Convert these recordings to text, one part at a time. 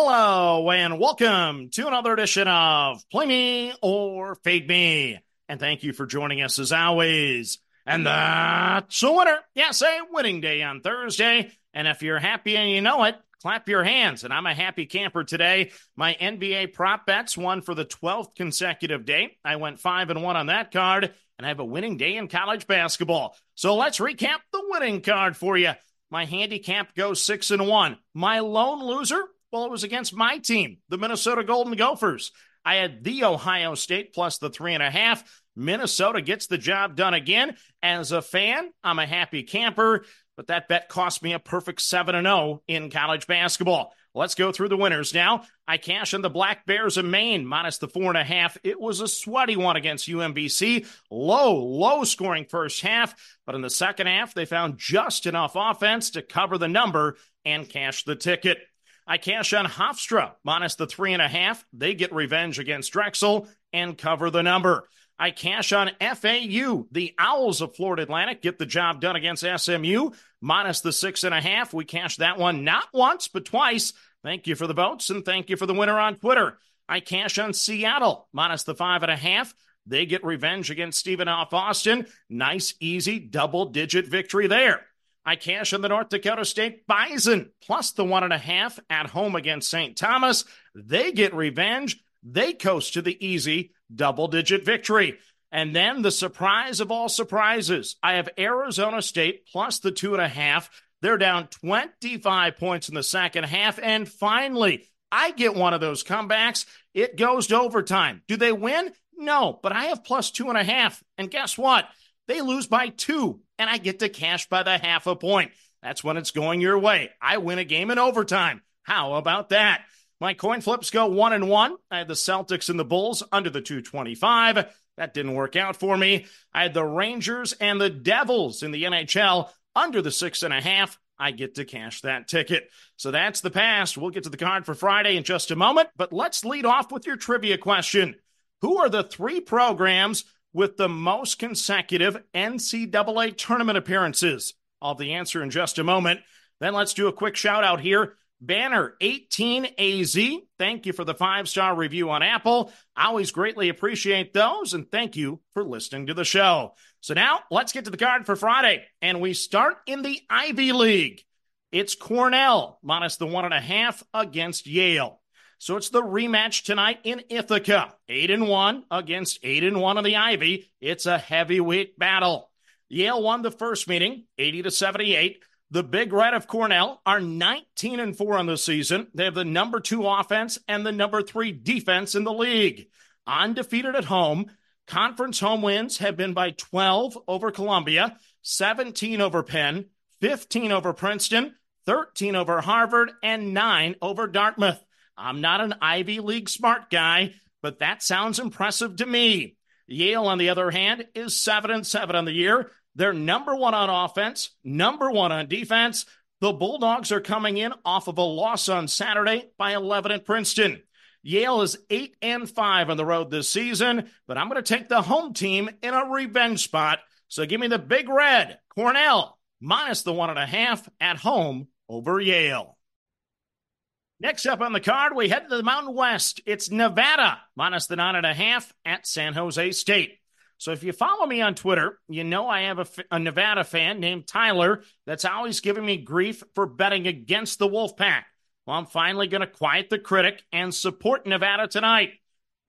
Hello, and welcome to another edition of Play Me or Fade Me. And thank you for joining us as always. And that's a winner. Yes, a winning day on Thursday. And if you're happy and you know it, clap your hands. And I'm a happy camper today. My NBA prop bets won for the 12th consecutive day. I went 5 and 1 on that card, and I have a winning day in college basketball. So let's recap the winning card for you. My handicap goes 6 and 1. My lone loser well, it was against my team, the Minnesota Golden Gophers. I had the Ohio State plus the three and a half. Minnesota gets the job done again. As a fan, I'm a happy camper, but that bet cost me a perfect 7 0 in college basketball. Let's go through the winners now. I cash in the Black Bears of Maine minus the four and a half. It was a sweaty one against UMBC. Low, low scoring first half, but in the second half, they found just enough offense to cover the number and cash the ticket. I cash on Hofstra minus the three and a half. They get revenge against Drexel and cover the number. I cash on FAU. The Owls of Florida Atlantic get the job done against SMU minus the six and a half. We cash that one not once, but twice. Thank you for the votes and thank you for the winner on Twitter. I cash on Seattle minus the five and a half. They get revenge against Stephen F. Austin. Nice, easy double digit victory there. I cash in the North Dakota State Bison plus the one and a half at home against St. Thomas. They get revenge. They coast to the easy double digit victory. And then the surprise of all surprises I have Arizona State plus the two and a half. They're down 25 points in the second half. And finally, I get one of those comebacks. It goes to overtime. Do they win? No, but I have plus two and a half. And guess what? They lose by two and I get to cash by the half a point. That's when it's going your way. I win a game in overtime. How about that? My coin flips go one and one. I had the Celtics and the Bulls under the 225. That didn't work out for me. I had the Rangers and the Devils in the NHL under the six and a half. I get to cash that ticket. So that's the past. We'll get to the card for Friday in just a moment, but let's lead off with your trivia question. Who are the three programs with the most consecutive NCAA tournament appearances? I'll have the answer in just a moment. Then let's do a quick shout out here. Banner 18AZ, thank you for the five star review on Apple. I always greatly appreciate those, and thank you for listening to the show. So now let's get to the card for Friday, and we start in the Ivy League. It's Cornell minus the one and a half against Yale. So it's the rematch tonight in Ithaca. Eight and one against eight and one of the Ivy. It's a heavyweight battle. Yale won the first meeting, 80 to 78. The Big Red of Cornell are 19 and 4 on the season. They have the number 2 offense and the number 3 defense in the league. Undefeated at home, conference home wins have been by 12 over Columbia, 17 over Penn, 15 over Princeton, 13 over Harvard, and 9 over Dartmouth. I'm not an Ivy League smart guy, but that sounds impressive to me. Yale, on the other hand, is 7 and 7 on the year. They're number one on offense, number one on defense. The Bulldogs are coming in off of a loss on Saturday by 11 at Princeton. Yale is 8 and 5 on the road this season, but I'm going to take the home team in a revenge spot. So give me the big red, Cornell, minus the one and a half at home over Yale. Next up on the card, we head to the Mountain West. It's Nevada minus the nine and a half at San Jose State. So if you follow me on Twitter, you know I have a, a Nevada fan named Tyler that's always giving me grief for betting against the Wolfpack. Well, I'm finally going to quiet the critic and support Nevada tonight.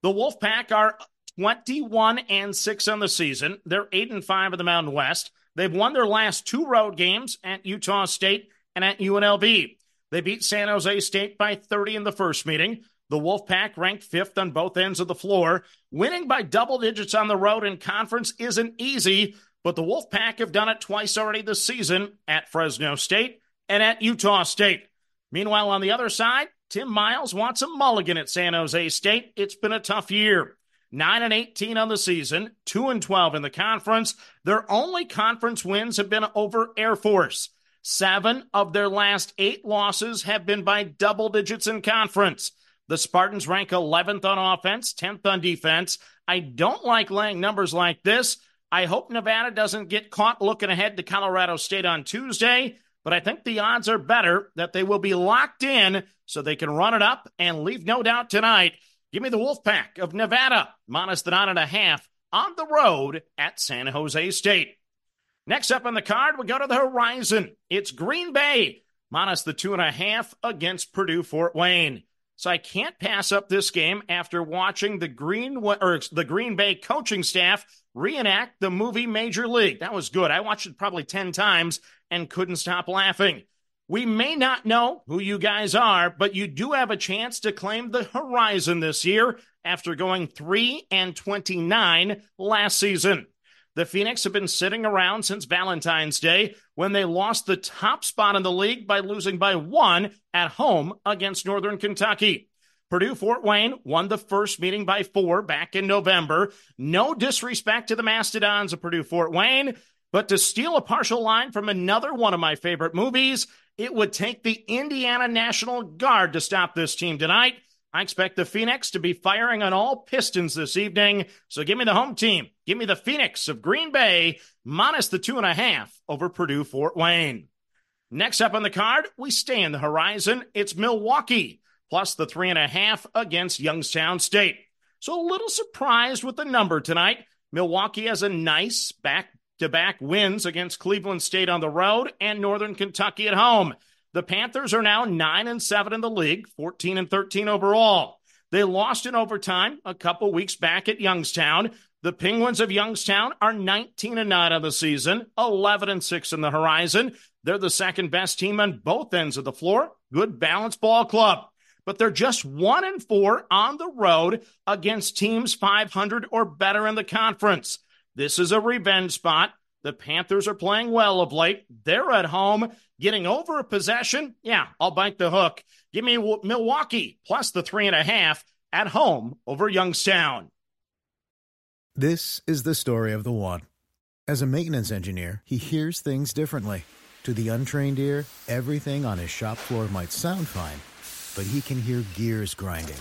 The Wolfpack are 21 and 6 on the season. They're 8 and 5 in the Mountain West. They've won their last two road games at Utah State and at UNLV. They beat San Jose State by 30 in the first meeting. The Wolfpack ranked fifth on both ends of the floor. Winning by double digits on the road in conference isn't easy, but the Wolfpack have done it twice already this season at Fresno State and at Utah State. Meanwhile, on the other side, Tim Miles wants a mulligan at San Jose State. It's been a tough year. 9 and 18 on the season, 2 and 12 in the conference. Their only conference wins have been over Air Force. Seven of their last eight losses have been by double digits in conference. The Spartans rank 11th on offense, 10th on defense. I don't like laying numbers like this. I hope Nevada doesn't get caught looking ahead to Colorado State on Tuesday. but I think the odds are better that they will be locked in so they can run it up and leave no doubt tonight. Give me the Wolfpack of Nevada, minus the nine and a half on the road at San Jose State. Next up on the card, we go to the horizon. It's Green Bay, minus the two and a half against Purdue Fort Wayne. So I can't pass up this game after watching the Green or the Green Bay coaching staff reenact the movie Major League. That was good. I watched it probably 10 times and couldn't stop laughing. We may not know who you guys are, but you do have a chance to claim the horizon this year after going 3 and 29 last season. The Phoenix have been sitting around since Valentine's Day when they lost the top spot in the league by losing by one at home against Northern Kentucky. Purdue Fort Wayne won the first meeting by four back in November. No disrespect to the Mastodons of Purdue Fort Wayne, but to steal a partial line from another one of my favorite movies, it would take the Indiana National Guard to stop this team tonight. I expect the Phoenix to be firing on all pistons this evening. So give me the home team. Give me the Phoenix of Green Bay minus the two and a half over Purdue Fort Wayne. Next up on the card, we stay in the horizon. It's Milwaukee plus the three and a half against Youngstown State. So a little surprised with the number tonight. Milwaukee has a nice back to back wins against Cleveland State on the road and Northern Kentucky at home. The Panthers are now 9 and 7 in the league, 14 and 13 overall. They lost in overtime a couple weeks back at Youngstown. The Penguins of Youngstown are 19 and 9 on the season, 11 and 6 in the horizon. They're the second best team on both ends of the floor. Good balanced ball club. But they're just 1 and 4 on the road against teams 500 or better in the conference. This is a revenge spot. The Panthers are playing well of late. They're at home getting over a possession. Yeah, I'll bite the hook. Give me Milwaukee plus the three and a half at home over Youngstown. This is the story of the one. As a maintenance engineer, he hears things differently. To the untrained ear, everything on his shop floor might sound fine, but he can hear gears grinding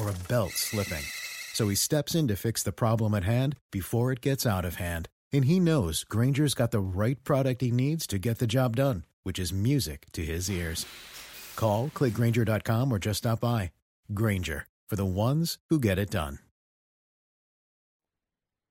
or a belt slipping. So he steps in to fix the problem at hand before it gets out of hand and he knows Grainger's got the right product he needs to get the job done, which is music to his ears. Call, clickgrainger.com, or just stop by. Granger, for the ones who get it done.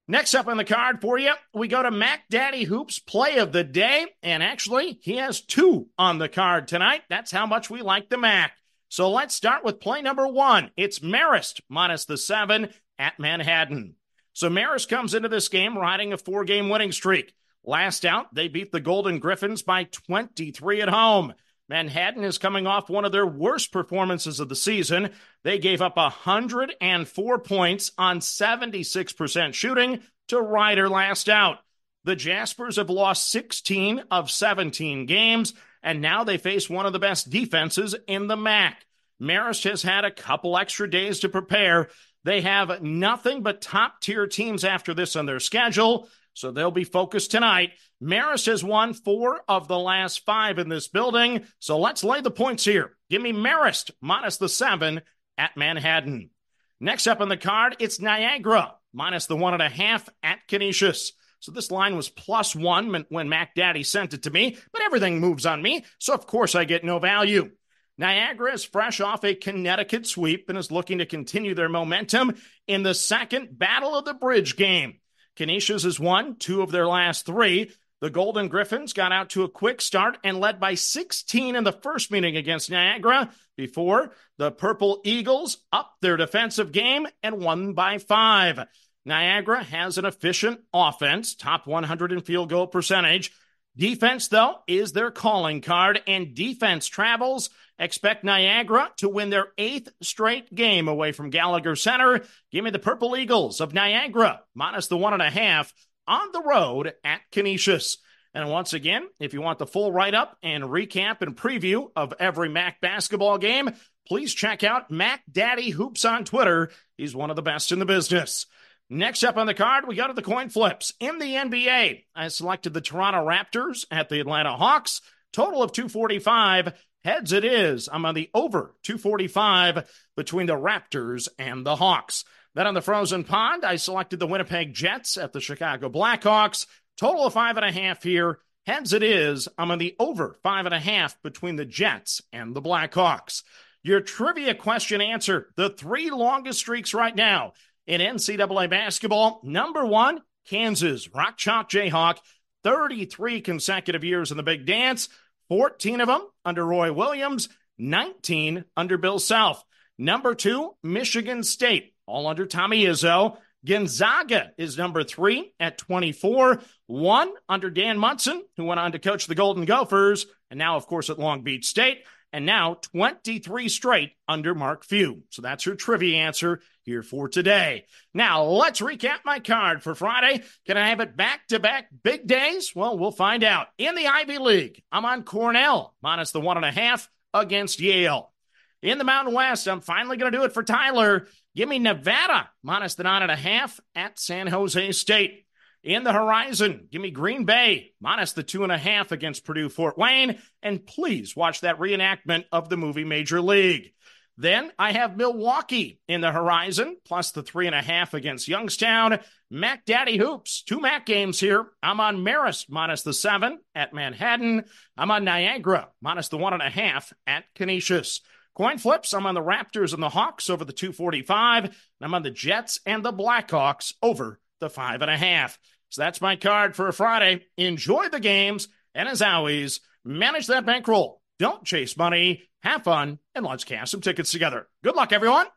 Next up on the card for you, we go to Mac Daddy Hoops play of the day. And actually, he has two on the card tonight. That's how much we like the Mac. So let's start with play number one. It's Marist minus the seven at Manhattan. So Marist comes into this game riding a four game winning streak. Last out, they beat the Golden Griffins by 23 at home. Manhattan is coming off one of their worst performances of the season. They gave up 104 points on 76% shooting to Rider last out. The Jaspers have lost 16 of 17 games, and now they face one of the best defenses in the MAAC. Marist has had a couple extra days to prepare, they have nothing but top tier teams after this on their schedule, so they'll be focused tonight. Marist has won four of the last five in this building, so let's lay the points here. Give me Marist minus the seven at Manhattan. Next up on the card, it's Niagara minus the one and a half at Canisius. So this line was plus one when Mac Daddy sent it to me, but everything moves on me, so of course I get no value. Niagara is fresh off a Connecticut sweep and is looking to continue their momentum in the second Battle of the Bridge game. Canisius has won two of their last three. The Golden Griffins got out to a quick start and led by 16 in the first meeting against Niagara before the Purple Eagles upped their defensive game and won by five. Niagara has an efficient offense, top 100 in field goal percentage. Defense, though, is their calling card, and defense travels Expect Niagara to win their eighth straight game away from Gallagher Center. Give me the Purple Eagles of Niagara, minus the one and a half on the road at Canisius. And once again, if you want the full write up and recap and preview of every MAAC basketball game, please check out Mac Daddy Hoops on Twitter. He's one of the best in the business. Next up on the card, we go to the coin flips. In the NBA, I selected the Toronto Raptors at the Atlanta Hawks. Total of 245. Heads it is. I'm on the over 245 between the Raptors and the Hawks. Then on the frozen pond, I selected the Winnipeg Jets at the Chicago Blackhawks. Total of five and a half here. Heads it is. I'm on the over five and a half between the Jets and the Blackhawks. Your trivia question answer the three longest streaks right now in NCAA basketball. Number one, Kansas, Rock Chalk Jayhawk, 33 consecutive years in the big dance, 14 of them under Roy Williams, 19 under Bill Self. Number two, Michigan State, all under Tommy Izzo. Gonzaga is number three at 24. One under Dan Monson, who went on to coach the Golden Gophers, and now, of course, at Long Beach State. And now 23 straight under Mark Few. So that's your trivia answer here for today. Now, let's recap my card for Friday. Can I have it back to back big days? Well, we'll find out. In the Ivy League, I'm on Cornell, minus the one and a half against Yale. In the Mountain West, I'm finally going to do it for Tyler. Give me Nevada minus the nine and a half at San Jose State. In the horizon, give me Green Bay minus the two and a half against Purdue Fort Wayne. And please watch that reenactment of the movie Major League. Then I have Milwaukee in the horizon, plus the three and a half against Youngstown. Mac Daddy Hoops, two Mac games here. I'm on Marist minus the seven at Manhattan. I'm on Niagara minus the one and a half at Canisius. Coin flips, I'm on the Raptors and the Hawks over the 245. I'm on the Jets and the Blackhawks over the five and a half. So that's my card for Friday. Enjoy the games. And as always, manage that bankroll. Don't chase money. Have fun. And let's cash some tickets together. Good luck, everyone.